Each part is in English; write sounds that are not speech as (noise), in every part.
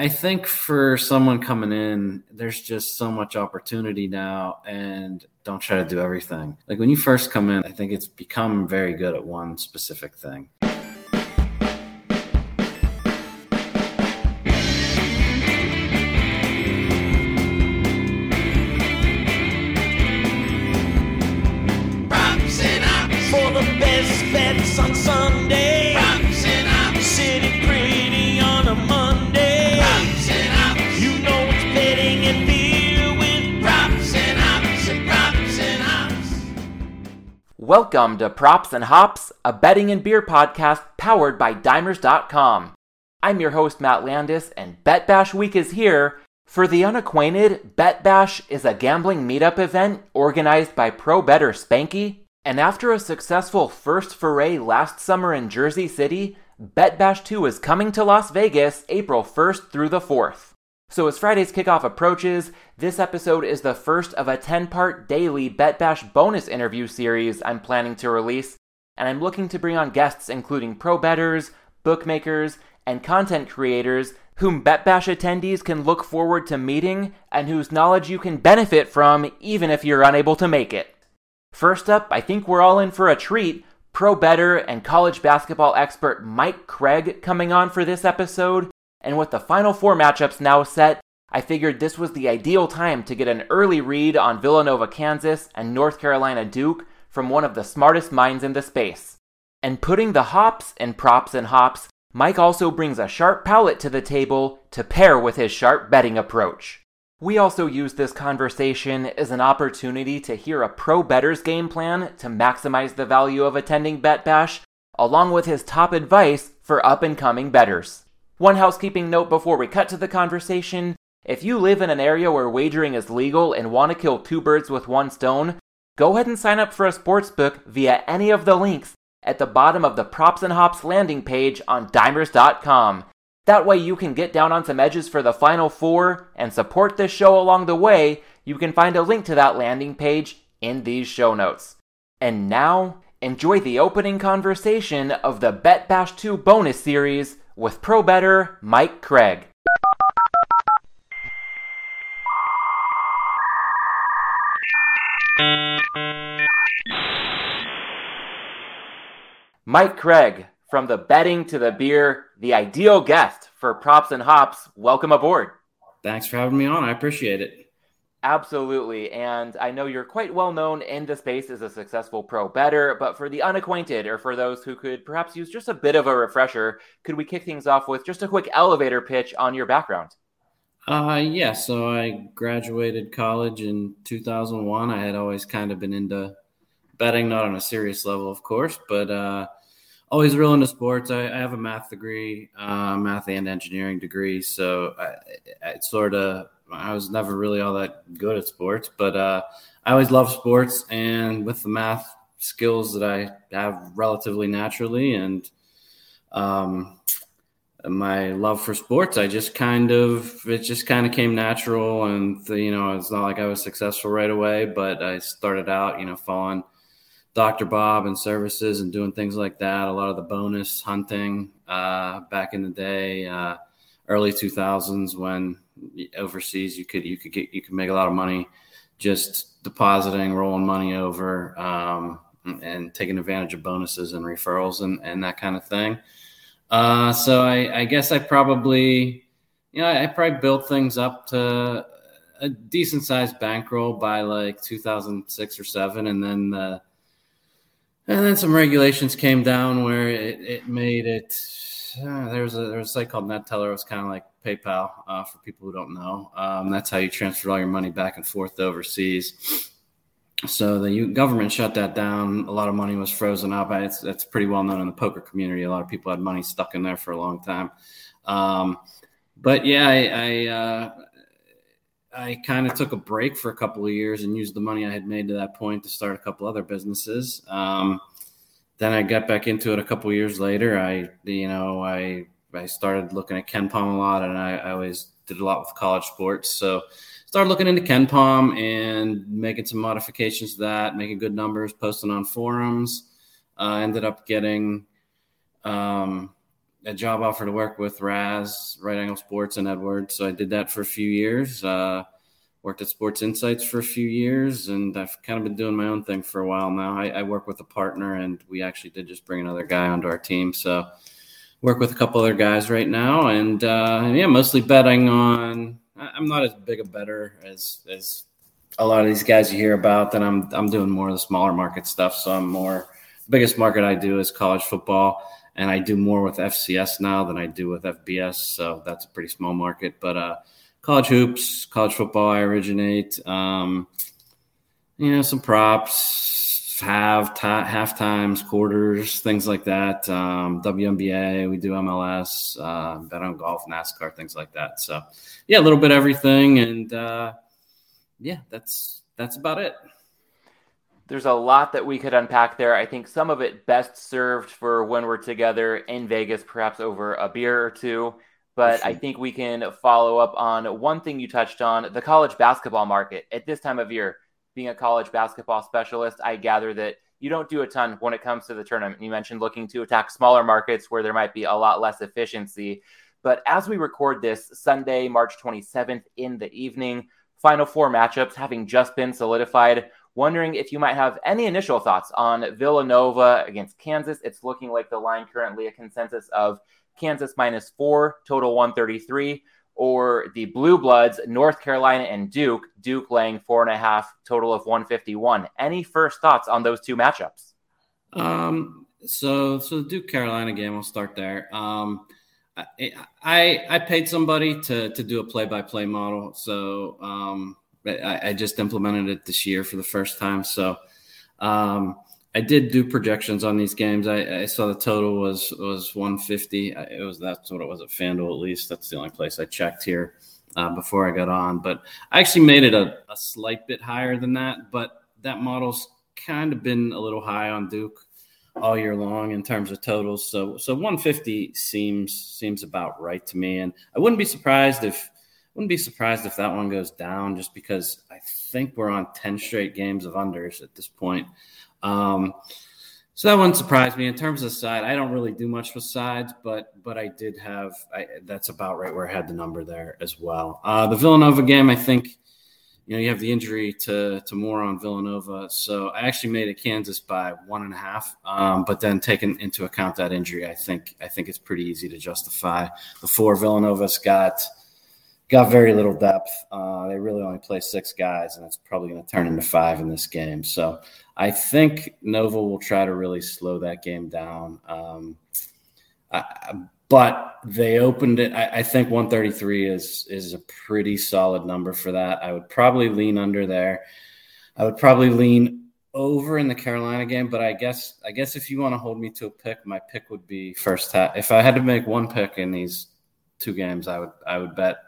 I think for someone coming in, there's just so much opportunity now, and don't try to do everything. Like when you first come in, I think it's become very good at one specific thing. Welcome to Props and Hops, a betting and beer podcast powered by Dimers.com. I'm your host, Matt Landis, and Bet Bash Week is here. For the unacquainted, Bet Bash is a gambling meetup event organized by Pro Bettor Spanky. And after a successful first foray last summer in Jersey City, Bet Bash 2 is coming to Las Vegas April 1st through the 4th. So, as Friday's kickoff approaches, this episode is the first of a 10 part daily Bet Bash bonus interview series I'm planning to release, and I'm looking to bring on guests including pro bettors, bookmakers, and content creators whom Bet Bash attendees can look forward to meeting and whose knowledge you can benefit from even if you're unable to make it. First up, I think we're all in for a treat. Pro bettor and college basketball expert Mike Craig coming on for this episode. And with the final four matchups now set, I figured this was the ideal time to get an early read on Villanova, Kansas and North Carolina Duke from one of the smartest minds in the space. And putting the hops and props and hops, Mike also brings a sharp palate to the table to pair with his sharp betting approach. We also use this conversation as an opportunity to hear a pro bettor's game plan to maximize the value of attending Bet Bash, along with his top advice for up and coming bettors. One housekeeping note before we cut to the conversation if you live in an area where wagering is legal and want to kill two birds with one stone, go ahead and sign up for a sportsbook via any of the links at the bottom of the Props and Hops landing page on dimers.com. That way you can get down on some edges for the final four and support this show along the way. You can find a link to that landing page in these show notes. And now, enjoy the opening conversation of the Bet Bash 2 bonus series with pro bettor Mike Craig. Mike Craig, from the betting to the beer, the ideal guest for props and hops. Welcome aboard. Thanks for having me on. I appreciate it. Absolutely. And I know you're quite well known in the space as a successful pro bettor, but for the unacquainted or for those who could perhaps use just a bit of a refresher, could we kick things off with just a quick elevator pitch on your background? Uh, yeah, so I graduated college in 2001. I had always kind of been into betting, not on a serious level, of course, but uh, always real into sports. I, I have a math degree, uh, math and engineering degree. So I, I sort of, I was never really all that good at sports, but uh, I always loved sports. And with the math skills that I have relatively naturally and um, my love for sports, I just kind of, it just kind of came natural. And, you know, it's not like I was successful right away, but I started out, you know, following Dr. Bob and services and doing things like that. A lot of the bonus hunting uh, back in the day, uh, early 2000s when overseas you could you could get you could make a lot of money just depositing, rolling money over, um, and taking advantage of bonuses and referrals and, and that kind of thing. Uh, so I, I guess I probably, you know, I probably built things up to a decent sized bankroll by like 2006 or seven, and then the and then some regulations came down where it, it made it. Uh, there a there was a site called Neteller. It was kind of like PayPal uh, for people who don't know. Um, that's how you transfer all your money back and forth overseas. So the government shut that down. A lot of money was frozen up. It's that's pretty well known in the poker community. A lot of people had money stuck in there for a long time. Um, but yeah, I, I uh, I kind of took a break for a couple of years and used the money I had made to that point to start a couple other businesses. Um, then I got back into it a couple years later. I, you know, I I started looking at KenPom a lot, and I, I always did a lot with college sports. So started looking into KenPom and making some modifications to that, making good numbers, posting on forums. Uh, ended up getting um, a job offer to work with Raz, Right Angle Sports, and Edward. So I did that for a few years. Uh, worked at Sports Insights for a few years, and I've kind of been doing my own thing for a while now. I, I work with a partner, and we actually did just bring another guy onto our team. So work with a couple other guys right now, and uh, yeah, mostly betting on. I'm not as big a bettor as as a lot of these guys you hear about. That I'm I'm doing more of the smaller market stuff. So I'm more the biggest market I do is college football, and I do more with FCS now than I do with FBS. So that's a pretty small market, but uh, college hoops, college football, I originate. Um, you know, some props, have t- half times, quarters, things like that. Um, WNBA, we do MLS, uh, bet on golf, NASCAR, things like that. So, yeah, a little bit everything, and uh, yeah, that's that's about it. There's a lot that we could unpack there. I think some of it best served for when we're together in Vegas, perhaps over a beer or two. But I think we can follow up on one thing you touched on the college basketball market. At this time of year, being a college basketball specialist, I gather that you don't do a ton when it comes to the tournament. You mentioned looking to attack smaller markets where there might be a lot less efficiency. But as we record this Sunday, March 27th in the evening, Final Four matchups having just been solidified wondering if you might have any initial thoughts on Villanova against Kansas. It's looking like the line currently a consensus of Kansas minus four, total 133, or the Blue Bloods, North Carolina and Duke, Duke laying four and a half, total of 151. Any first thoughts on those two matchups? Um, so, so the Duke Carolina game, we'll start there. Um, I, I paid somebody to to do a play by play model, so um, I, I, just implemented it this year for the first time. So um, I did do projections on these games. I, I, saw the total was was 150. It was that's what it was at FanDuel at least. That's the only place I checked here uh, before I got on. But I actually made it a, a slight bit higher than that. But that model's kind of been a little high on Duke all year long in terms of totals. So so 150 seems seems about right to me, and I wouldn't be surprised if wouldn't be surprised if that one goes down, just because I think we're on 10 straight games of unders at this point. Um, so that wouldn't surprise me in terms of side. I don't really do much with sides, but but I did have I, that's about right where I had the number there as well. Uh, the Villanova game, I think you know, you have the injury to to Moore on Villanova, so I actually made it Kansas by one and a half. Um, but then taking into account that injury, I think I think it's pretty easy to justify the four Villanova's got got very little depth. Uh, they really only play six guys, and it's probably going to turn into five in this game. So I think Nova will try to really slow that game down. Um, I, but they opened it. I, I, think 133 is is a pretty solid number for that. I would probably lean under there. I would probably lean over in the Carolina game, but I guess I guess if you want to hold me to a pick, my pick would be first half. If I had to make one pick in these two games, I would I would bet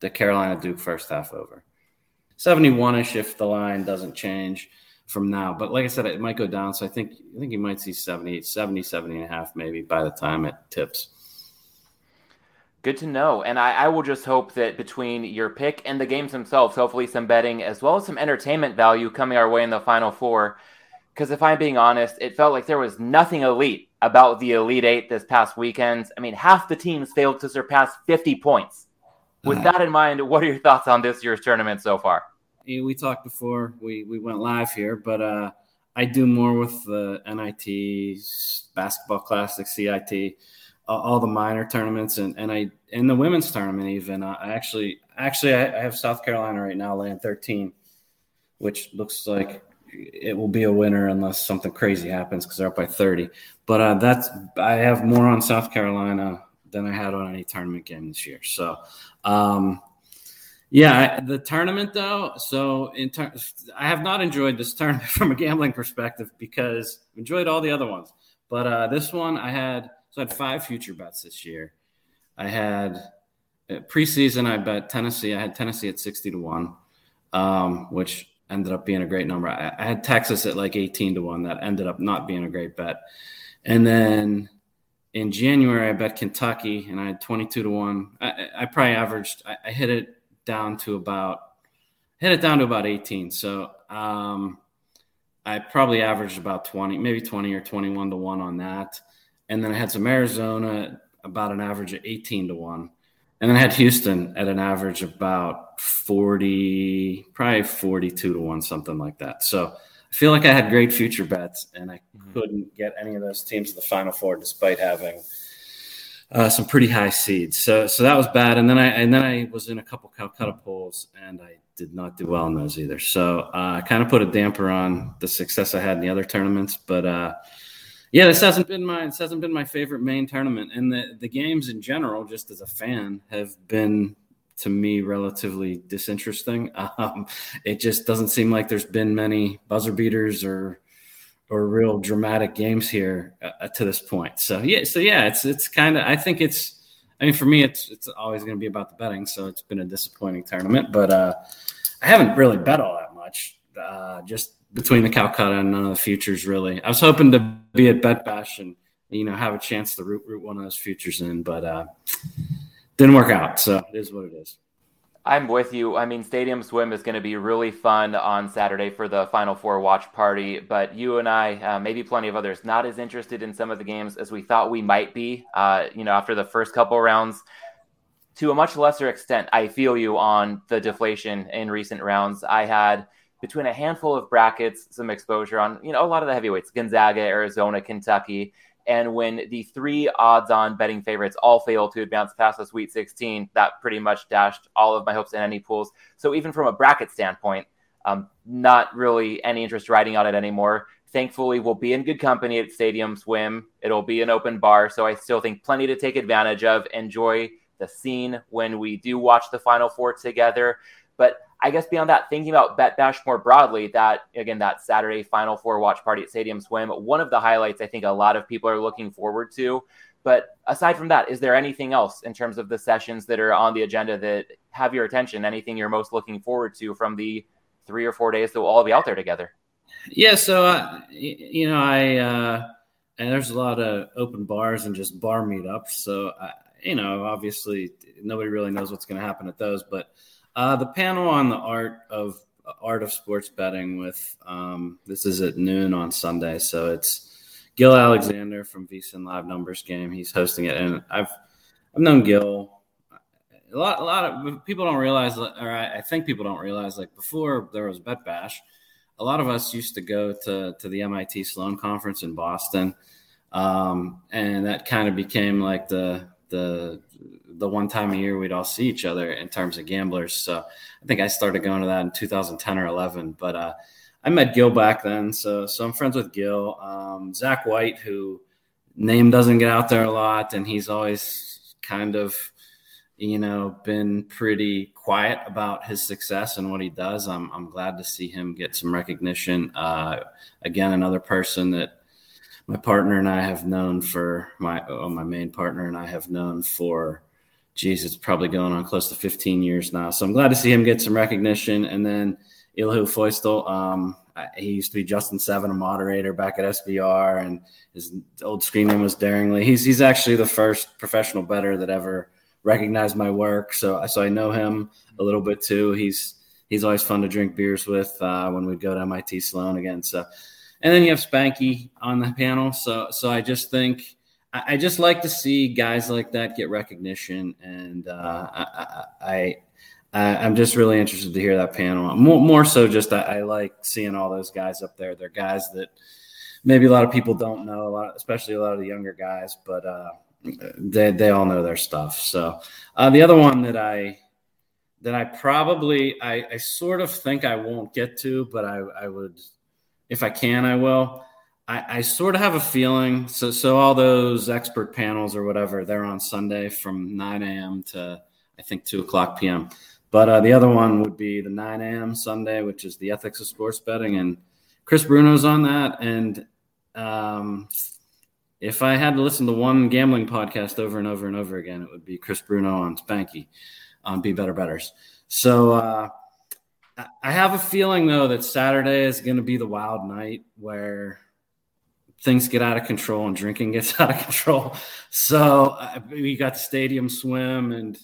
the Carolina Duke first half over. 71 ish if the line doesn't change from now. But like I said, it might go down. So I think I think you might see 70, 70, 70 and a half maybe by the time it tips. Good to know. And I, I, will just hope that between your pick and the games themselves, hopefully some betting as well as some entertainment value coming our way in the final four. Because if I'm being honest, it felt like there was nothing elite about the Elite Eight this past weekend. I mean, half the teams failed to surpass 50 points. With uh, that in mind, what are your thoughts on this year's tournament so far? We talked before we, we went live here, but uh, I do more with the NIT, Basketball Classic, CIT all the minor tournaments and, and I in the women's tournament even I actually actually I, have South Carolina right now laying 13, which looks like it will be a winner unless something crazy happens because they're up by 30. But uh, that's I have more on South Carolina than I had on any tournament game this year. So, um, yeah, the tournament though. So in ter- I have not enjoyed this tournament (laughs) from a gambling perspective because I enjoyed all the other ones, but uh, this one I had so I had five future bets this year. I had uh, preseason, I bet Tennessee. I had Tennessee at 60 to 1, um, which ended up being a great number. I, I, had Texas at like 18 to 1. That ended up not being a great bet. And then in January, I bet Kentucky and I had 22 to 1. I, I probably averaged, I, I, hit it down to about, hit it down to about 18. So, um, I probably averaged about 20, maybe 20 or 21 to 1 on that. And then I had some Arizona about an average of 18 to 1. And then I had Houston at an average about 40, probably 42 to 1, something like that. So I feel like I had great future bets, and I mm-hmm. couldn't get any of those teams to the Final Four despite having uh, some pretty high seeds. So so that was bad. And then I and then I was in a couple Calcutta polls, and I did not do well in those either. So uh, I kind of put a damper on the success I had in the other tournaments, but. Uh, yeah, this hasn't been my this hasn't been my favorite main tournament, and the the games in general, just as a fan, have been to me relatively disinteresting. (laughs) Um, it just doesn't seem like there's been many buzzer beaters or or real dramatic games here uh, to this point. So yeah, so yeah, it's it's kind of I think it's I mean for me it's it's always going to be about the betting, so it's been a disappointing tournament, but uh, I haven't really bet all that much. Uh, just between the Calcutta and none of the futures really. I was hoping to be at Bet Bash and you know have a chance to root root one of those futures in, but uh, didn't work out. So it is what it is. I'm with you. I mean, Stadium Swim is going to be really fun on Saturday for the Final Four watch party. But you and I, uh, maybe plenty of others, not as interested in some of the games as we thought we might be. Uh, you know, after the first couple rounds, to a much lesser extent, I feel you on the deflation in recent rounds. I had between a handful of brackets, some exposure on, you know, a lot of the heavyweights, Gonzaga, Arizona, Kentucky. And when the three odds on betting favorites all failed to advance past the Sweet 16, that pretty much dashed all of my hopes in any pools. So even from a bracket standpoint, um, not really any interest riding on it anymore. Thankfully, we'll be in good company at Stadium Swim. It'll be an open bar. So I still think plenty to take advantage of. Enjoy the scene when we do watch the Final Four together. But I guess beyond that, thinking about Bet Bash more broadly, that again, that Saturday Final Four watch party at Stadium Swim, one of the highlights I think a lot of people are looking forward to. But aside from that, is there anything else in terms of the sessions that are on the agenda that have your attention? Anything you're most looking forward to from the three or four days that we'll all be out there together? Yeah, so uh, you know, I uh, and there's a lot of open bars and just bar meetups. So I, you know, obviously nobody really knows what's going to happen at those, but uh, the panel on the art of art of sports betting with um, this is at noon on Sunday, so it's Gill Alexander from VSiN Live Numbers Game. He's hosting it, and I've I've known Gill A lot, a lot of people don't realize, or I, I think people don't realize, like before there was Bet Bash, a lot of us used to go to to the MIT Sloan conference in Boston, um, and that kind of became like the the the one time a year we'd all see each other in terms of gamblers. So I think I started going to that in 2010 or 11. But uh, I met Gill back then, so so I'm friends with Gill, Um, Zach White, who name doesn't get out there a lot, and he's always kind of you know been pretty quiet about his success and what he does. I'm I'm glad to see him get some recognition. Uh, again, another person that my partner and I have known for my oh, my main partner and I have known for geez, it's probably going on close to 15 years now. So I'm glad to see him get some recognition. And then Elihu Feustel, um, he used to be Justin Seven, a moderator back at SBR, and his old screen name was Daringly. He's he's actually the first professional bettor that ever recognized my work. So so I know him a little bit too. He's he's always fun to drink beers with uh, when we go to MIT Sloan again. So and then you have Spanky on the panel. So so I just think I just like to see guys like that get recognition, and uh, I, I, I am just really interested to hear that panel. More, more so, just I, I, like seeing all those guys up there. They're guys that maybe a lot of people don't know, a lot, especially a lot of the younger guys, but uh, they they all know their stuff. So uh, the other one that I that I probably I, I sort of think I won't get to, but I, I would if I can I will I, I sort of have a feeling. So, so all those expert panels or whatever, they're on Sunday from 9 a.m. to I think 2 o'clock p.m. But uh, the other one would be the 9 a.m. Sunday, which is the ethics of sports betting, and Chris Bruno's on that. And um, if I had to listen to one gambling podcast over and over and over again, it would be Chris Bruno on Spanky on Be Better Betters. So uh, I have a feeling though that Saturday is going to be the wild night where things get out of control and drinking (laughs) gets out of control. So we got the stadium swim, and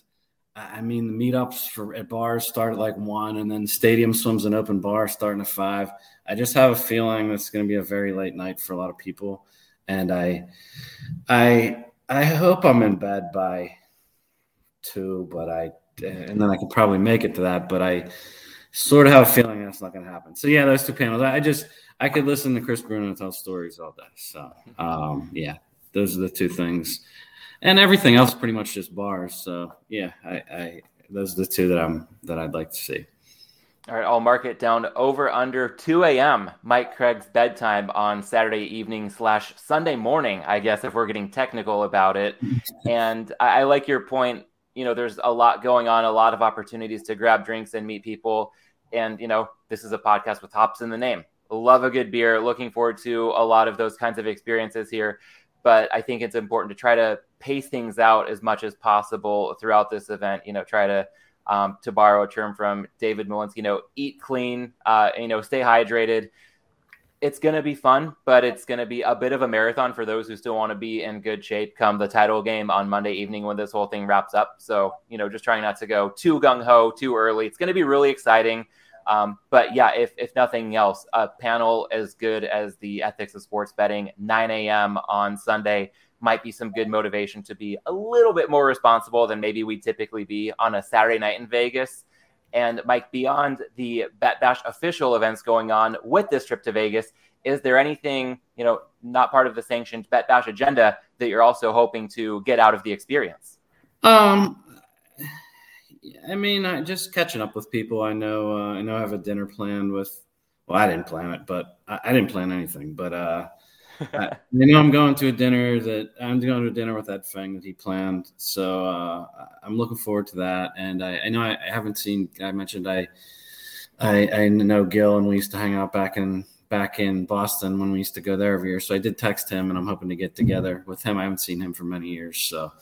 I mean the meetups for at bars start at like one, and then stadium swims and open bar starting at five. I just have a feeling it's going to be a very late night for a lot of people, and I, I, I hope I'm in bed by two, but I and then I could probably make it to that, but I sort of have a feeling that's not going to happen. So yeah, those two panels. I just I could listen to Chris Bruno tell stories all day. So um, yeah, those are the two things, and everything else pretty much just bars. So yeah, I, I those are the two that I'm that I'd like to see. All right, I'll mark it down over under 2 a.m. Mike Craig's bedtime on Saturday evening slash Sunday morning, I guess, if we're getting technical about it. and I, I, like your point. You know, there's a lot going on, a lot of opportunities to grab drinks and meet people. And, you know, this is a podcast with hops in the name. Love a good beer. Looking forward to a lot of those kinds of experiences here. But I think it's important to try to pace things out as much as possible throughout this event. You know, try to um, to borrow a term from David Malinsky, you know, eat clean, uh, you know, stay hydrated. It's going to be fun, but it's going to be a bit of a marathon for those who still want to be in good shape come the title game on Monday evening when this whole thing wraps up. So, you know, just trying not to go too gung ho, too early. It's going to be really exciting. Um, but yeah, if, if nothing else, a panel as good as the ethics of sports betting, 9 a.m. on Sunday might be some good motivation to be a little bit more responsible than maybe we typically be on a Saturday night in Vegas. And Mike, beyond the Bet Bash official events going on with this trip to Vegas, is there anything, you know, not part of the sanctioned Bet Bash agenda that you're also hoping to get out of the experience? Um, I mean, I, just catching up with people. I know, uh, I know, I have a dinner planned with. Well, I didn't plan it, but I, I didn't plan anything. But uh, I, (laughs) you know, I'm going to a dinner that I'm going to a dinner with that thing that he planned. So uh, I'm looking forward to that. And I, I know I, I, haven't seen. I mentioned I, I, I know Gill, and we used to hang out back in back in Boston when we used to go there every year. So I did text him, and I'm hoping to get together with him. I haven't seen him for many years. So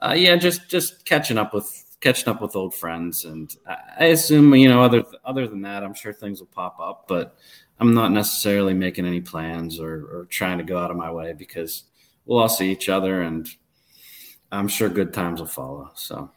uh, yeah, just just catching up with catching up with old friends, and I, assume you know other other than that, I'm sure things will pop up, but. I'm not necessarily making any plans or, or trying to go out of my way because we'll all see each other and I'm sure good times will follow. So,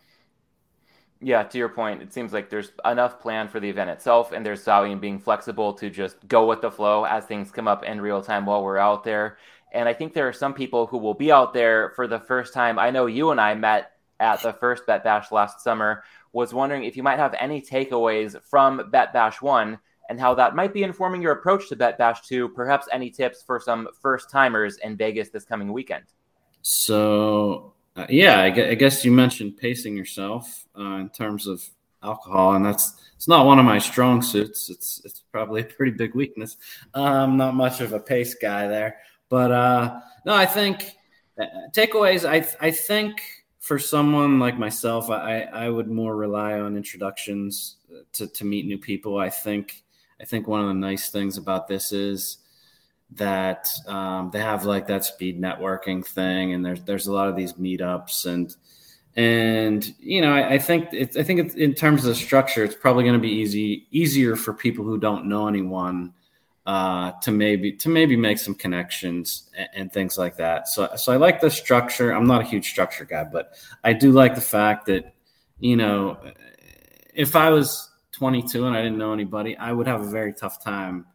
yeah, to your point, it seems like there's enough plan for the event itself, and there's value in being flexible to just go with the flow as things come up in real time while we're out there. And I think there are some people who will be out there for the first time. I know you and I met at the first Bet Bash last summer. Was wondering if you might have any takeaways from Bet Bash One and how that might be informing your approach to Bet Bash 2. Perhaps any tips for some first timers in Vegas this coming weekend? So, uh, yeah, I, I, guess you mentioned pacing yourself uh, in terms of alcohol, and that's it's not one of my strong suits. It's it's probably a pretty big weakness. I'm not much of a pace guy there, but uh, no, I think uh, takeaways. I I think for someone like myself, I I would more rely on introductions to to meet new people. I think I think one of the nice things about this is that um, they have like that speed networking thing, and there's there's a lot of these meetups and and you know I, I think it's I think it's in terms of the structure, it's probably going to be easy easier for people who don't know anyone uh, to maybe to maybe make some connections and, and, things like that. So so I like the structure. I'm not a huge structure guy, but I do like the fact that you know if I was 22 and I didn't know anybody, I would have a very tough time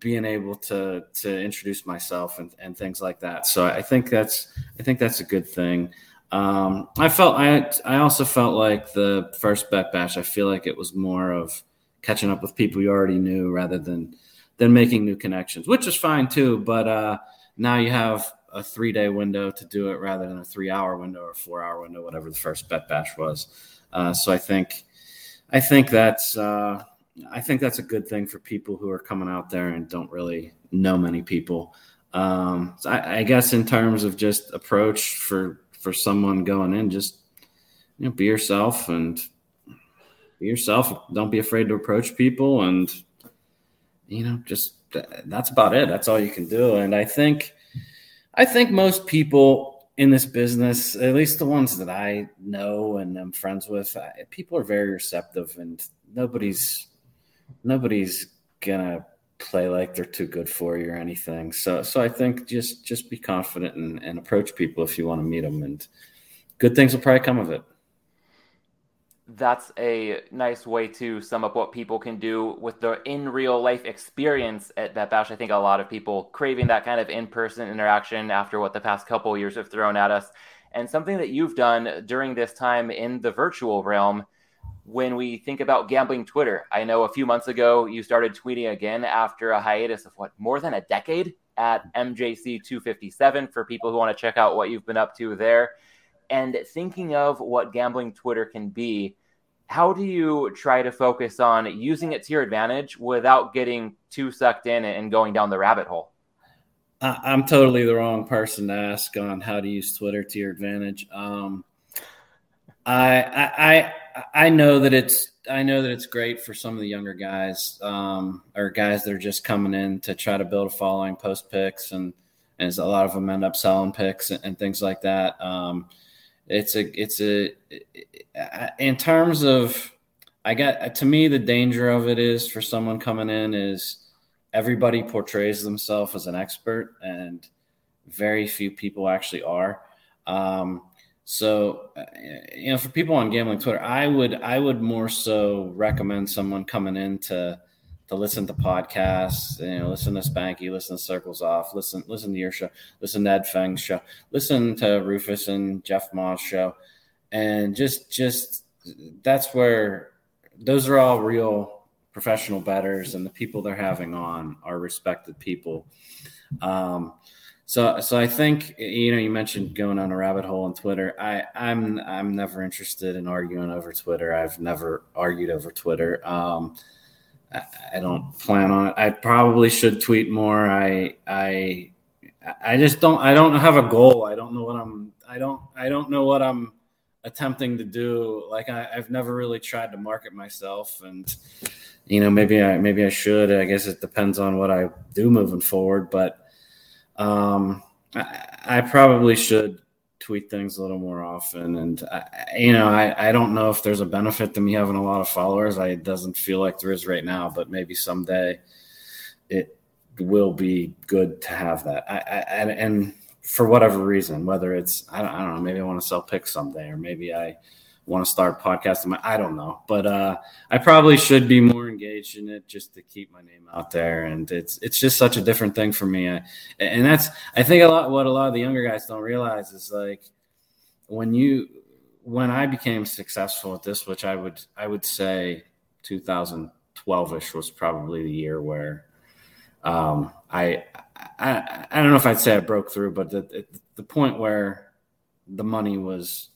being able to to introduce myself and, and things like that. So I think that's I think that's a good thing. Um, I felt I I also felt like the first bet bash. I feel like it was more of catching up with people you already knew rather than than making new connections, which is fine too. But uh, now you have a three day window to do it rather than a three hour window or four hour window, whatever the first bet bash was. Uh, so I think I think that's uh, I think that's a good thing for people who are coming out there and don't really know many people. Um, so I, I, guess in terms of just approach for for someone going in, just you know, be yourself and be yourself. Don't be afraid to approach people, and you know, just that's about it. That's all you can do. And I think I think most people in this business, at least the ones that I know and I'm friends with, I, people are very receptive, and nobody's nobody's gonna play like they're too good for you or anything. So, so I think just just be confident and, and approach people if you want to meet them, and good things will probably come of it. That's a nice way to sum up what people can do with the in real life experience at that Bash. I think a lot of people craving that kind of in person interaction after what the past couple years have thrown at us. And something that you've done during this time in the virtual realm when we think about gambling Twitter. I know a few months ago you started tweeting again after a hiatus of what, more than a decade at MJC257 for people who want to check out what you've been up to there and thinking of what gambling Twitter can be, how do you try to focus on using it to your advantage without getting too sucked in and going down the rabbit hole? I'm totally the wrong person to ask on how to use Twitter to your advantage. Um, I, I I know that it's I know that it's great for some of the younger guys um, or guys that are just coming in to try to build a following, post picks, and and a lot of them end up selling picks and, and things like that. Um, it's a it's a in terms of I got to me the danger of it is for someone coming in is everybody portrays themselves as an expert and very few people actually are. Um, so you know, for people on gambling Twitter, I would I would more so recommend someone coming in to to listen to podcasts, you know, listen to Spanky, listen to Circles Off, listen listen to your show, listen to Ed Feng's show, listen to Rufus and Jeff Ma's show, and just just that's where those are all real professional bettors and the people they're having on are respected people. Um, so, so I think you know you mentioned going on a rabbit hole on Twitter. I, I'm I'm never interested in arguing over Twitter. I've never argued over Twitter. Um, I, don't plan on it. I probably should tweet more. I I I just don't I don't have a goal. I don't know what I'm I don't I don't know what I'm attempting to do. Like I, have never really tried to market myself and you know maybe I maybe I should. I guess it depends on what I do moving forward, but um I, I probably should tweet things a little more often. And I, you know, I, I don't know if there's a benefit to me having a lot of followers. I, it doesn't feel like there is right now, but maybe someday it will be good to have that. I, I and, and for whatever reason, whether it's I don't, I don't know, maybe I want to sell picks someday, or maybe I want to start podcasting. I don't know, but uh, I probably should be more engaged in it just to keep my name out there. And it's it's just such a different thing for me. I, and that's I think a lot what a lot of the younger guys don't realize is like when you when I became successful at this, which I would I would say 2012ish was probably the year where um, I, I I don't know if I'd say I broke through, but the the point where the money was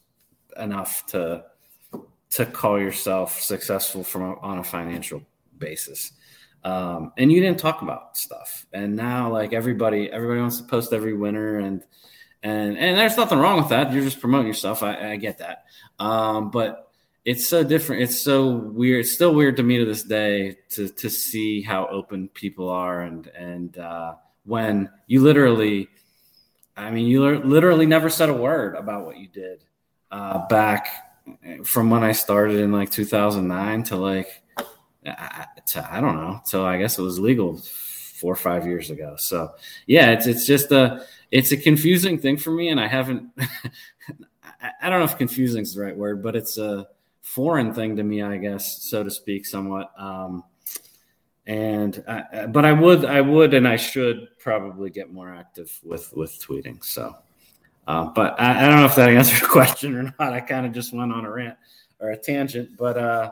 enough to to call yourself successful from a, on a financial basis. Um, and you didn't talk about stuff. And now, like everybody, everybody wants to post every winner, and and and there's nothing wrong with that. You're just promoting yourself. I, I get that. Um, but it's so different. It's so weird. It's still weird to me to this day to to see how open people are, and and uh, when you literally, I mean, you literally never said a word about what you did uh, back from when I started in like 2009 to like to, I don't know so I guess it was legal four or five years ago. So yeah, it's it's just a it's a confusing thing for me, and I haven't. (laughs) I don't know if confusing is the right word, but it's a foreign thing to me, I guess, so to speak, somewhat. Um, and I, but I would, I would, and I should probably get more active with with tweeting. So. Uh, but I, I, don't know if that answered your (laughs) question or not. I kind of just went on a rant or a tangent, but uh,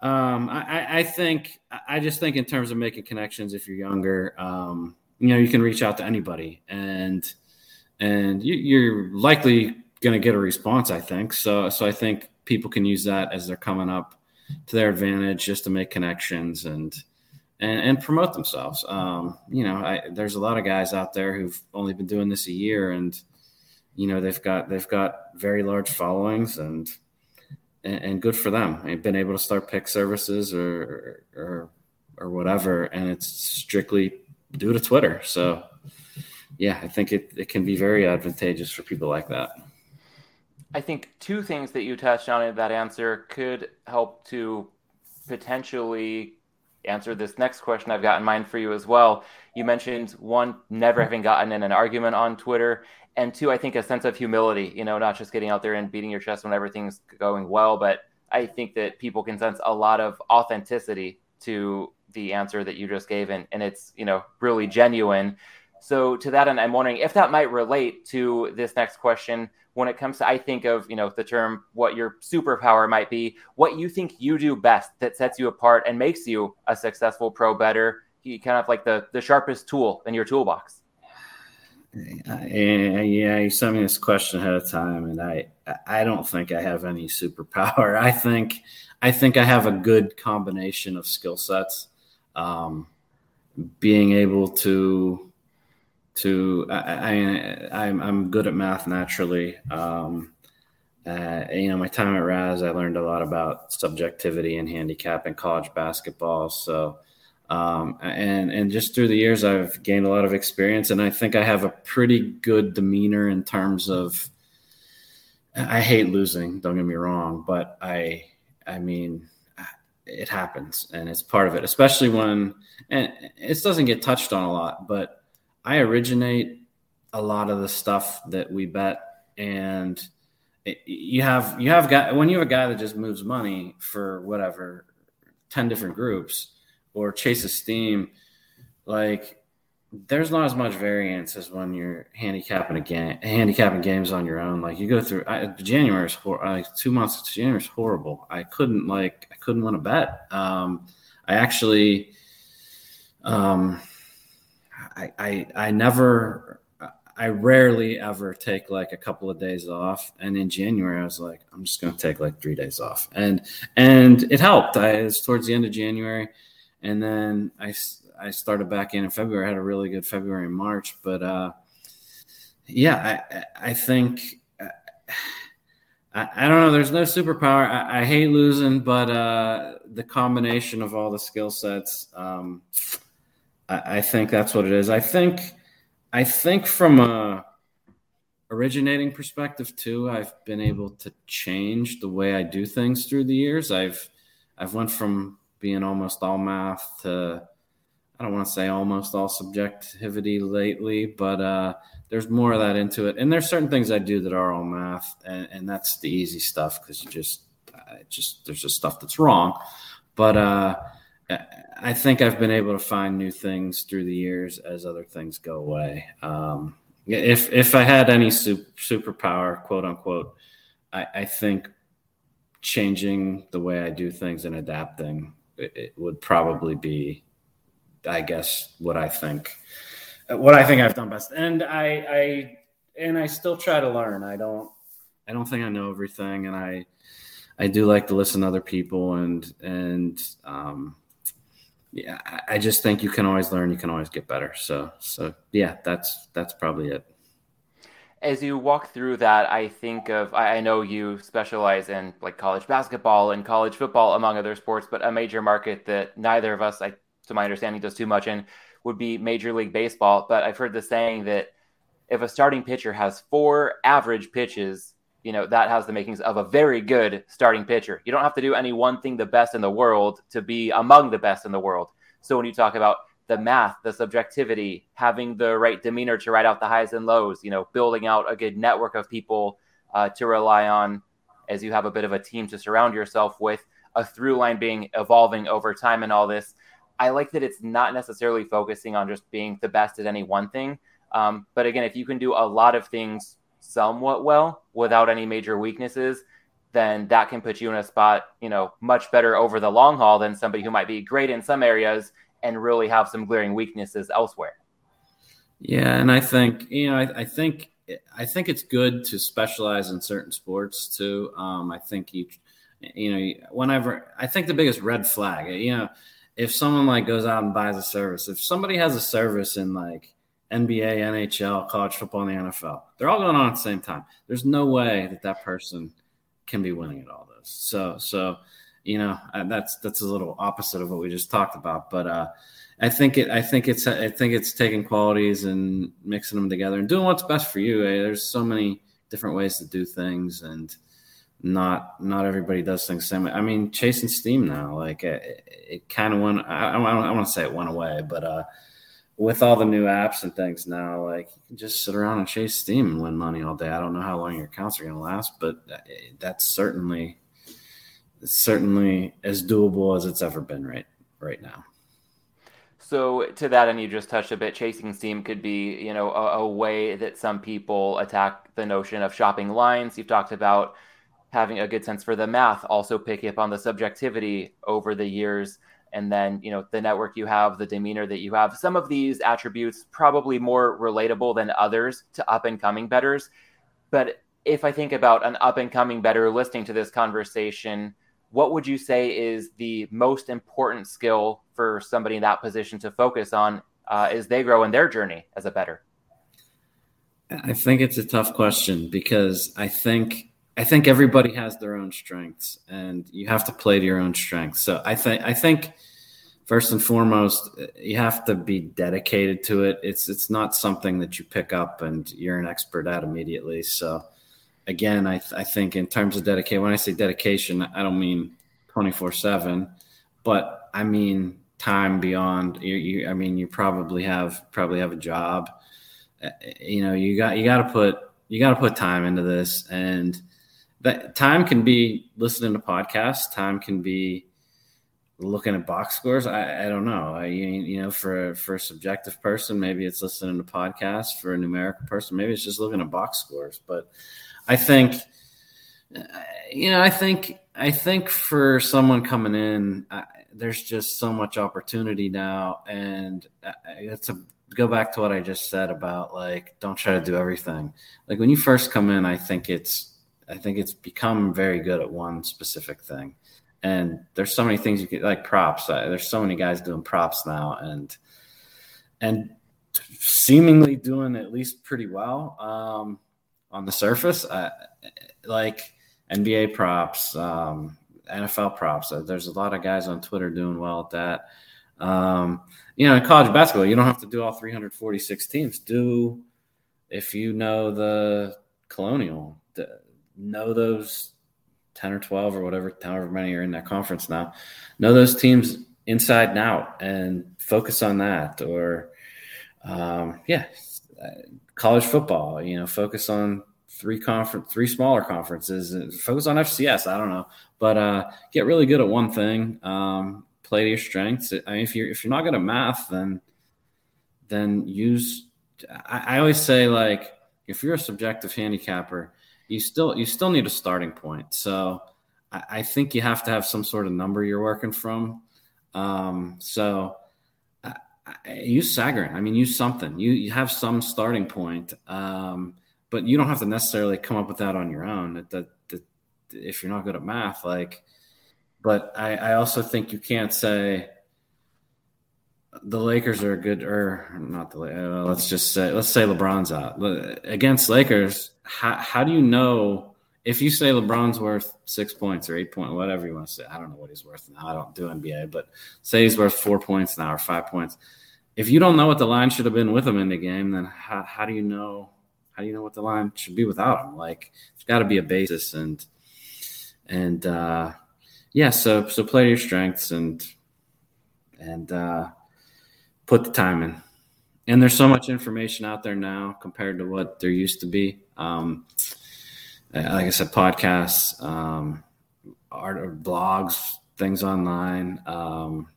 um, I, I, think I just think in terms of making connections, if you're younger, um, you know, you can reach out to anybody, and and you, are likely going to get a response. I think so. So I think people can use that as they're coming up to their advantage, just to make connections and and, and promote themselves. Um, you know, I, there's a lot of guys out there who've only been doing this a year and you know they've got they've got very large followings and and, good for them. They've been able to start pick services or or or whatever, and it's strictly due to Twitter. So yeah, I think it, it can be very advantageous for people like that. I think two things that you touched on in that answer could help to potentially answer this next question I've got in mind for you as well. You mentioned one, never having gotten in an argument on Twitter, and two, I think a sense of humility. You know, not just getting out there and beating your chest when everything's going well, but I think that people can sense a lot of authenticity to the answer that you just gave, and, and it's you know really genuine. So to that end, I'm wondering if that might relate to this next question when it comes to I think of you know the term what your superpower might be, what you think you do best that sets you apart and makes you a successful pro bettor, kind of like the the sharpest tool in your toolbox. Yeah, you sent me this question ahead of time, and I I don't think I have any superpower. (laughs) I think I think I have a good combination of skill sets. Um, being able to to I, I I'm, I'm good at math naturally. Um, uh, you know, my time at Raz, I learned a lot about subjectivity and handicap in college basketball. So, um, and and just through the years, I've gained a lot of experience, and I think I have a pretty good demeanor in terms of. I hate losing. Don't get me wrong, but I, I mean, it happens, and it's part of it. Especially when, and it doesn't get touched on a lot, but I originate a lot of the stuff that we bet, and it, you have you have guy when you have a guy that just moves money for whatever ten different groups or chases steam, like there's not as much variance as when you're handicapping a game, handicapping games on your own. Like you go through I, January is hor- like two months. January is horrible. I couldn't like I couldn't win a bet. Um, I actually, um, I, I, I never, I rarely ever take like a couple of days off. And in January, I was like, I'm just going to take like three days off. And, and it helped. I was towards the end of January. And then I, I started back in in February. I had a really good February and March. But uh, yeah, I, I think. Uh, I, I, don't know. There's no superpower. I, I hate losing, but uh, the combination of all the skill sets, um, I, I think that's what it is. I think, I think from a originating perspective too, I've been able to change the way I do things through the years. I've, I've went from being almost all math to, I don't want to say almost all subjectivity lately, but uh, there's more of that into it. And there's certain things I do that are all math, and, and that's the easy stuff because you just, just there's just stuff that's wrong. But uh, I think I've been able to find new things through the years as other things go away. Um, if if I had any super, superpower, quote unquote, I, I, think changing the way I do things and adapting it, would probably be, I guess, what I think, what I think I've done best. And I, I and I still try to learn. I don't I don't think I know everything, and I I do like to listen to other people and and um, yeah, I just think you can always learn. You can always get better. So, so yeah, that's that's probably it. As you walk through that, I think of I know you specialize in like college basketball and college football, among other sports, but a major market that neither of us, I, to my understanding, does too much in would be Major League Baseball. But I've heard the saying that if a starting pitcher has four average pitches, you know that has the makings of a very good starting pitcher. You don't have to do any one thing the best in the world to be among the best in the world. So when you talk about the math, the subjectivity, having the right demeanor to ride out the highs and lows, you know, building out a good network of people uh, to rely on as you have a bit of a team to surround yourself with, a through line being evolving over time and all this. I like that it's not necessarily focusing on just being the best at any one thing. Um, but again, if you can do a lot of things somewhat well without any major weaknesses, then that can put you in a spot, you know, much better over the long haul than somebody who might be great in some areas and really have some glaring weaknesses elsewhere. Yeah, and I think you know, I, I think I think it's good to specialize in certain sports too. Um, I think each, you know, whenever I think the biggest red flag, you know, if someone like goes out and buys a service, if somebody has a service in like NBA, NHL, college football, and the NFL. They're all going on at the same time. There's no way that that person can be winning at all those. So, so you know, uh, that's that's a little opposite of what we just talked about. But uh, I think it. I think it's. I think it's taking qualities and mixing them together and doing what's best for you. Eh? There's so many different ways to do things, and not not everybody does things the same. I mean, chasing steam now, like it, it kind of went. I, I don't, want to say it went away, but uh, with all the new apps and things now, like you can just sit around and chase Steam and win money all day. I don't know how long your accounts are going to last, but that's certainly certainly as doable as it's ever been right right now. So to that, and you just touched a bit, chasing steam could be, you know, a, a, way that some people attack the notion of shopping lines. You've talked about having a good sense for the math, also picking up on the subjectivity over the years, and then you know the network you have, the demeanor that you have. Some of these attributes probably more relatable than others to up and coming bettors. But if I think about an up and coming bettor listening to this conversation what would you say is the most important skill for somebody in that position to focus on uh, as they grow in their journey as a bettor? I think it's a tough question because I think I think everybody has their own strengths, and you have to play to your own strengths. So I think I think first and foremost, you have to be dedicated to it. It's it's not something that you pick up and you're an expert at immediately. So again, I, th- I think in terms of dedication, when I say dedication, I don't mean 24 seven, but I mean time beyond you, you, I mean, you probably have, probably have a job, uh, you know, you got, you got to put, you got to put time into this and that time can be listening to podcasts. Time can be looking at box scores. I, I don't know. I, you know, for, for a subjective person, maybe it's listening to podcasts for a numerical person. Maybe it's just looking at box scores, but I think, you know, I think, I think for someone coming in, I, there's just so much opportunity now, and it's a go back to what I just said about like don't try to do everything. Like when you first come in, I think it's I think it's become very good at one specific thing. And there's so many things you can like props. There's so many guys doing props now, and and seemingly doing at least pretty well. Um, on the surface. Uh, like NBA props, um, NFL props. Uh, there's a lot of guys on Twitter doing well at that. Um, you know, in college basketball, you don't have to do all 346 teams. Do if you know the Colonial, know those 10 or 12 or whatever, however many are in that conference now. Know those teams inside and out and focus on that. Or, um, yeah, college football, you know, focus on three conference, three smaller conferences, focus on FCS. I don't know, but uh, get really good at one thing. Um, play to your strengths. I mean, if you're if you're not good at math, then then use. I, I always say like if you're a subjective handicapper, you still you still need a starting point. So I, I think you have to have some sort of number you're working from. Um, so use Sagarin. I mean, use something. You you have some starting point, um, but you don't have to necessarily come up with that on your own. That, that, that if you're not good at math, like. But I, I also think you can't say the Lakers are good, or not the. Uh, let's just say let's say LeBron's out against Lakers. How how do you know if you say LeBron's worth six points or eight points, whatever you want to say? I don't know what he's worth now. I don't do NBA, but say he's worth four points now or five points if you don't know what the line should have been with him in the game, then how, how do you know how do you know what the line should be without him? Like it's got to be a basis and and uh, yeah, so so play your strengths and and uh, put the time in. And there's so much information out there now compared to what there used to be. Um, like I said, podcasts, um, art, blogs, things online. Um,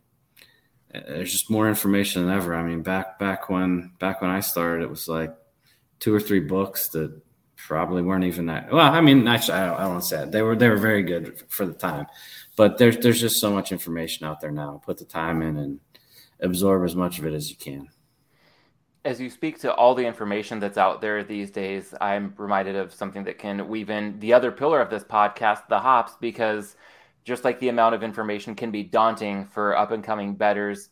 there's just more information than ever. I mean, back back when back when I started, it was like two or three books that probably weren't even that well. I mean, actually, I don't, I don't say it. They were they were very good for the time, but there's there's just so much information out there now. Put the time in and absorb as much of it as you can. As you speak to all the information that's out there these days, I'm reminded of something that can weave in the other pillar of this podcast, the hops, because just like the amount of information can be daunting for up and coming bettors,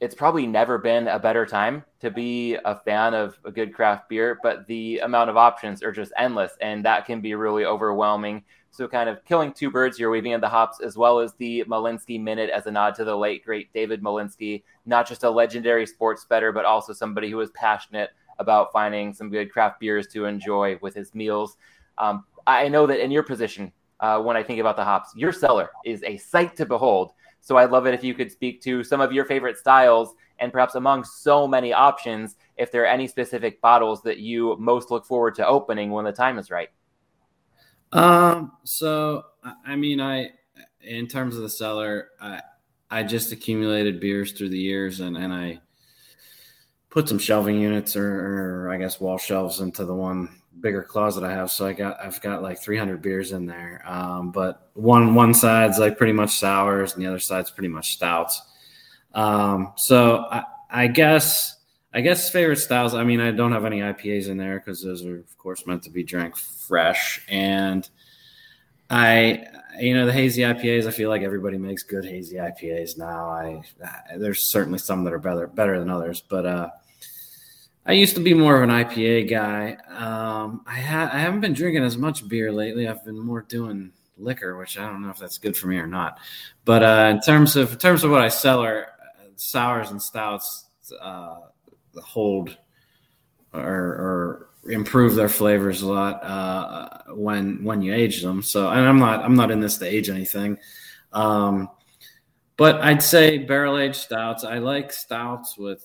it's probably never been a better time to be a fan of a good craft beer, but the amount of options are just endless, and that can be really overwhelming. So, kind of killing two birds here, weaving in the hops, as well as the Malinsky Minute as a nod to the late, great David Malinsky, not just a legendary sports bettor, but also somebody who was passionate about finding some good craft beers to enjoy with his meals. Um, I know that in your position, uh, when I think about the hops. Your cellar is a sight to behold. So I'd love it if you could speak to some of your favorite styles and perhaps among so many options, if there are any specific bottles that you most look forward to opening when the time is right. Um, so I mean, I in terms of the cellar, I I just accumulated beers through the years, and and I put some shelving units or, or I guess wall shelves into the one bigger closet I have. So I got I've got like 300 beers in there. Um, but one one side's like pretty much sours, and the other side's pretty much stouts. Um, so I, I guess I guess favorite styles. I mean, I don't have any IPAs in there because those are of course meant to be drank fresh. And I, you know, the hazy IPAs. I feel like everybody makes good hazy IPAs now. I there's certainly some that are better better than others, but uh, I used to be more of an IPA guy. Um, I ha- I haven't been drinking as much beer lately. I've been more doing liquor, which I don't know if that's good for me or not. But uh, in terms of in terms of what I sell are uh, sours and stouts uh, hold or, or, improve their flavors a lot uh, when when you age them. So and I'm not I'm not in this to age anything. Um, but I'd say barrel aged stouts. I like stouts with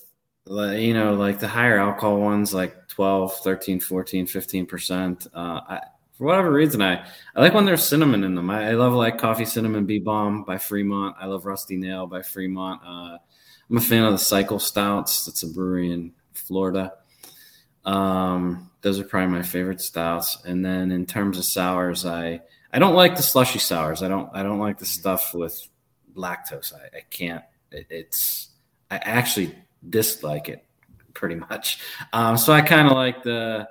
you know, like the higher alcohol ones, like 12, 13, 14, 15%. Uh, I, for whatever reason, I, I like when there's cinnamon in them. I, I love like Coffee Cinnamon B-Bomb by Fremont. I love Rusty Nail by Fremont. Uh, I'm a fan of the Cycle Stouts. That's a brewery in Florida. Um, those are probably my favorite stouts. And then in terms of sours, I I don't like the slushy sours. I don't I don't like the stuff with lactose. I, I can't. It, it's I actually dislike it pretty much. Um, so I kind of like the,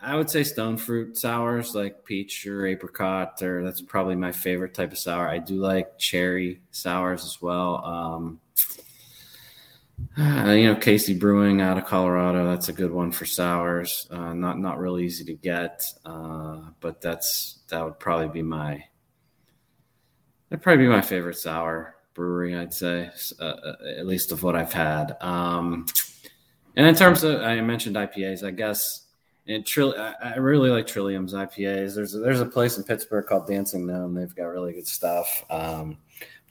I would say stone fruit sours like peach or apricot, or that's probably my favorite type of sour. I do like cherry sours as well. Um, uh, you know, Casey Brewing out of Colorado. That's a good one for sours. Uh, not not really easy to get, uh, but that's that would probably be my that'd probably be my favorite sour brewery, I'd say, uh, uh, at least of what I've had. Um, and in terms of, I mentioned IPAs, I guess. And Trill, I really like Trillium's IPAs. There's a, there's a place in Pittsburgh called Dancing Gnome. They've got really good stuff. Um,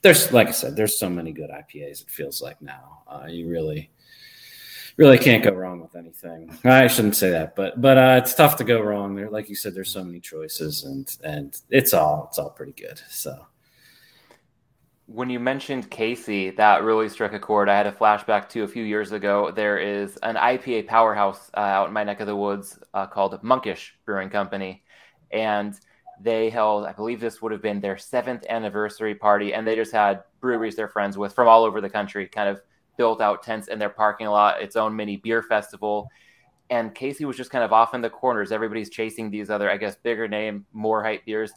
there's like I said, there's so many good IPAs. It feels like now uh, you really, really can't go wrong with anything. I shouldn't say that, but but uh, it's tough to go wrong. There, like you said, there's so many choices, and and it's all it's all pretty good. So when you mentioned Casey, that really struck a chord. I had a flashback to a few years ago. There is an IPA powerhouse uh, out in my neck of the woods uh, called Monkish Brewing Company, and they held, I believe this would have been their seventh anniversary party, and they just had breweries they're friends with from all over the country, kind of built out tents in their parking lot, its own mini beer festival. And Casey was just kind of off in the corners. Everybody's chasing these other, I guess, bigger name, more hype beers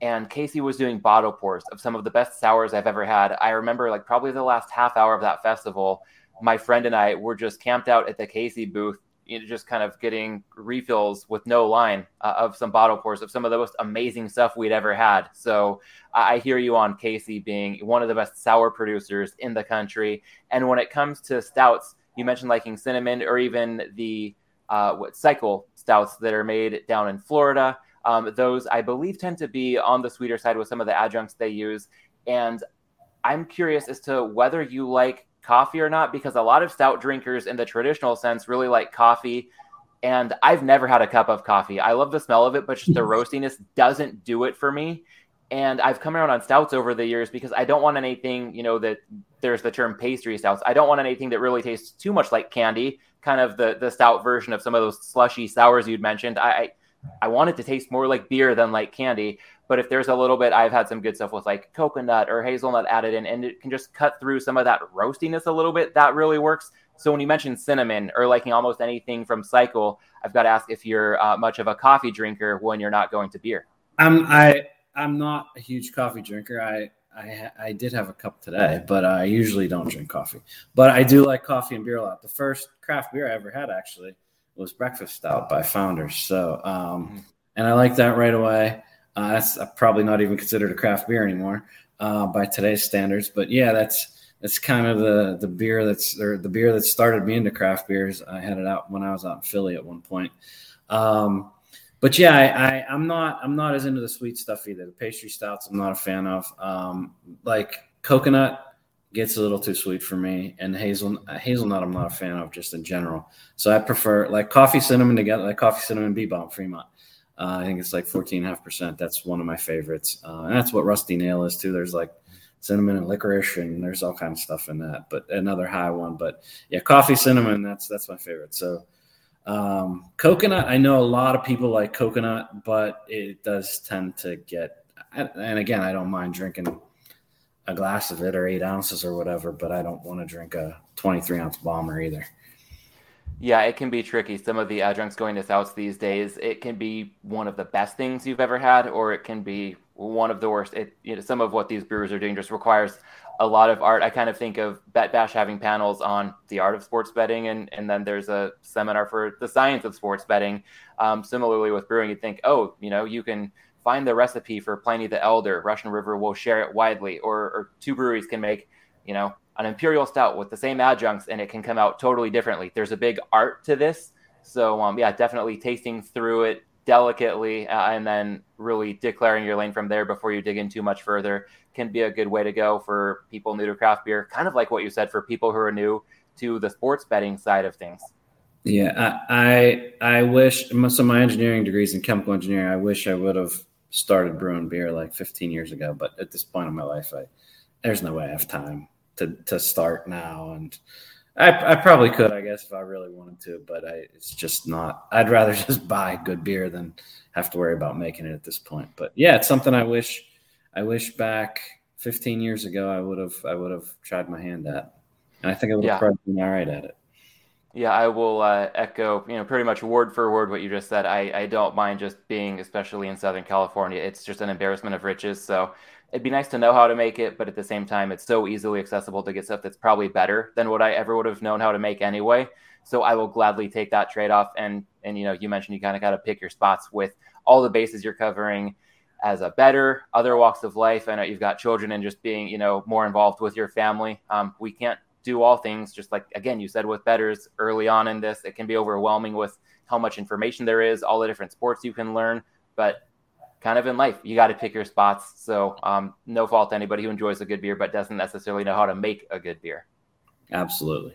and Casey was doing bottle pours of some of the best sours I've ever had. I remember like probably the last half hour of that festival, my friend and I were just camped out at the Casey booth, you know, just kind of getting refills with no line uh, of some bottle pours of some of the most amazing stuff we'd ever had. So I hear you on Casey being one of the best sour producers in the country. And when it comes to stouts, you mentioned liking cinnamon or even the uh, what cycle stouts that are made down in Florida. Um, those, I believe, tend to be on the sweeter side with some of the adjuncts they use. And I'm curious as to whether you like coffee or not, because a lot of stout drinkers in the traditional sense really like coffee. And I've never had a cup of coffee. I love the smell of it, but just the (laughs) roastiness doesn't do it for me. And I've come around on stouts over the years because I don't want anything, you know, that there's the term pastry stouts. I don't want anything that really tastes too much like candy, kind of the the stout version of some of those slushy sours you'd mentioned. I I want it to taste more like beer than like candy. But if there's a little bit, I've had some good stuff with like coconut or hazelnut added in, and it can just cut through some of that roastiness a little bit. That really works. So when you mention cinnamon or liking almost anything from Cycle, I've got to ask if you're uh, much of a coffee drinker when you're not going to beer. I'm I I'm not a huge coffee drinker. I I, I did have a cup today, but I usually don't drink coffee. But I do like coffee and beer a lot. The first craft beer I ever had actually was breakfast stout by Founders. So, um, mm-hmm. and I like that right away. Uh, that's uh, probably not even considered a craft beer anymore uh, by today's standards. But yeah, that's that's kind of the the beer that's or the beer that started me into craft beers. I had it out when I was out in Philly at one point. Um, but yeah, I, I, am not I'm not as into the sweet stuff either. The pastry stouts I'm not a fan of. Um, like coconut gets a little too sweet for me. And hazel hazelnut, I'm not a fan of just in general. So I prefer like coffee cinnamon together, like coffee cinnamon B-Bomb Fremont. Uh, I think it's like 14.5%. That's one of my favorites. Uh, and that's what Rusty Nail is too. There's like cinnamon and licorice, and there's all kinds of stuff in that. But another high one. But yeah, coffee cinnamon. That's that's my favorite. So um, coconut. I know a lot of people like coconut, but it does tend to get. And again, I don't mind drinking a glass of it or eight ounces or whatever, but I don't want to drink a 23 ounce bomber either. Yeah, it can be tricky. Some of the adjuncts going to stouts these days, it can be one of the best things you've ever had, or it can be one of the worst. It, you know, some of what these brewers are doing just requires a lot of art. I kind of think of Bet Bash having panels on the art of sports betting, and and then there's a seminar for the science of sports betting. Um, similarly with brewing, you'd think, oh, you know, you can find the recipe for Pliny the Elder. Russian River will share it widely, or, or two breweries can make, you know, an imperial stout with the same adjuncts, and it can come out totally differently. There's a big art to this, so um, yeah, definitely tasting through it delicately uh, and then really declaring your lane from there before you dig in too much further can be a good way to go for people new to craft beer. Kind of like what you said for people who are new to the sports betting side of things. Yeah, I I, I wish so. my engineering degrees in chemical engineering. I wish I would have started brewing beer like 15 years ago, but at this point in my life, I there's no way I have time to to start now, and I, I probably could, I guess, if I really wanted to, but I, it's just not. I'd rather (laughs) just buy good beer than have to worry about making it at this point. But yeah, it's something I wish I wish back 15 years ago I would have I would have tried my hand at. And I think I would have yeah. probably been all right at it. Yeah, I will uh, echo, you know, pretty much word for word what you just said. I, I don't mind just being, especially in Southern California, it's just an embarrassment of riches. So it'd be nice to know how to make it, but at the same time, it's so easily accessible to get stuff that's probably better than what I ever would have known how to make anyway. So I will gladly take that trade off. And and you know, you mentioned you kind of got to pick your spots with all the bases you're covering as a bettor other walks of life. I know you've got children and just being, you know, more involved with your family. Um, we can't do all things. Just like again, you said with bettors early on in this, it can be overwhelming with how much information there is, all the different sports you can learn. But kind of in life, you got to pick your spots. So um, no fault to anybody who enjoys a good beer but doesn't necessarily know how to make a good beer. Absolutely.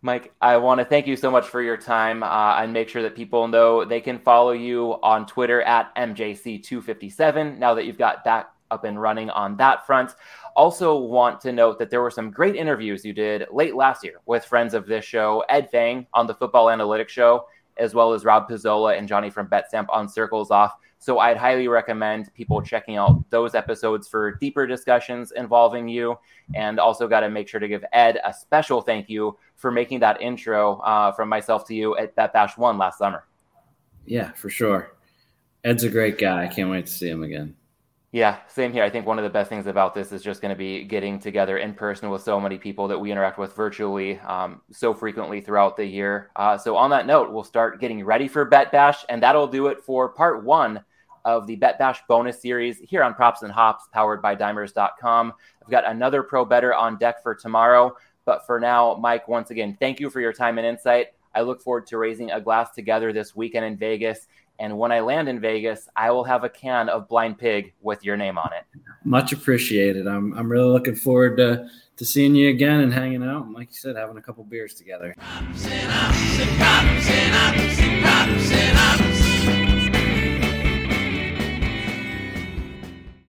Mike, I want to thank you so much for your time uh, and make sure that people know they can follow you on Twitter at MJC257 now that you've got that up and running on that front. Also, want to note that there were some great interviews you did late last year with friends of this show, Ed Feng on the Football Analytics Show, as well as Rob Pizzola and Johnny from BetStamp on Circles Off. So I'd highly recommend people checking out those episodes for deeper discussions involving you. And also got to make sure to give Ed a special thank you for making that intro uh, from myself to you at Bet Bash One last summer. Yeah, for sure. Ed's a great guy. I can't wait to see him again. Yeah, same here. I think one of the best things about this is just going to be getting together in person with so many people that we interact with virtually um, so frequently throughout the year. Uh, so, on that note, we'll start getting ready for Bet Bash, and that'll do it for part one of the Bet Bash bonus series here on Props and Hops, powered by dimers.com. I've got another pro bettor on deck for tomorrow. But for now, Mike, once again, thank you for your time and insight. I look forward to raising a glass together this weekend in Vegas. And when I land in Vegas, I will have a can of Blind Pig with your name on it. Much appreciated. I'm, I'm really looking forward to, to seeing you again and hanging out. And like you said, having a couple beers together.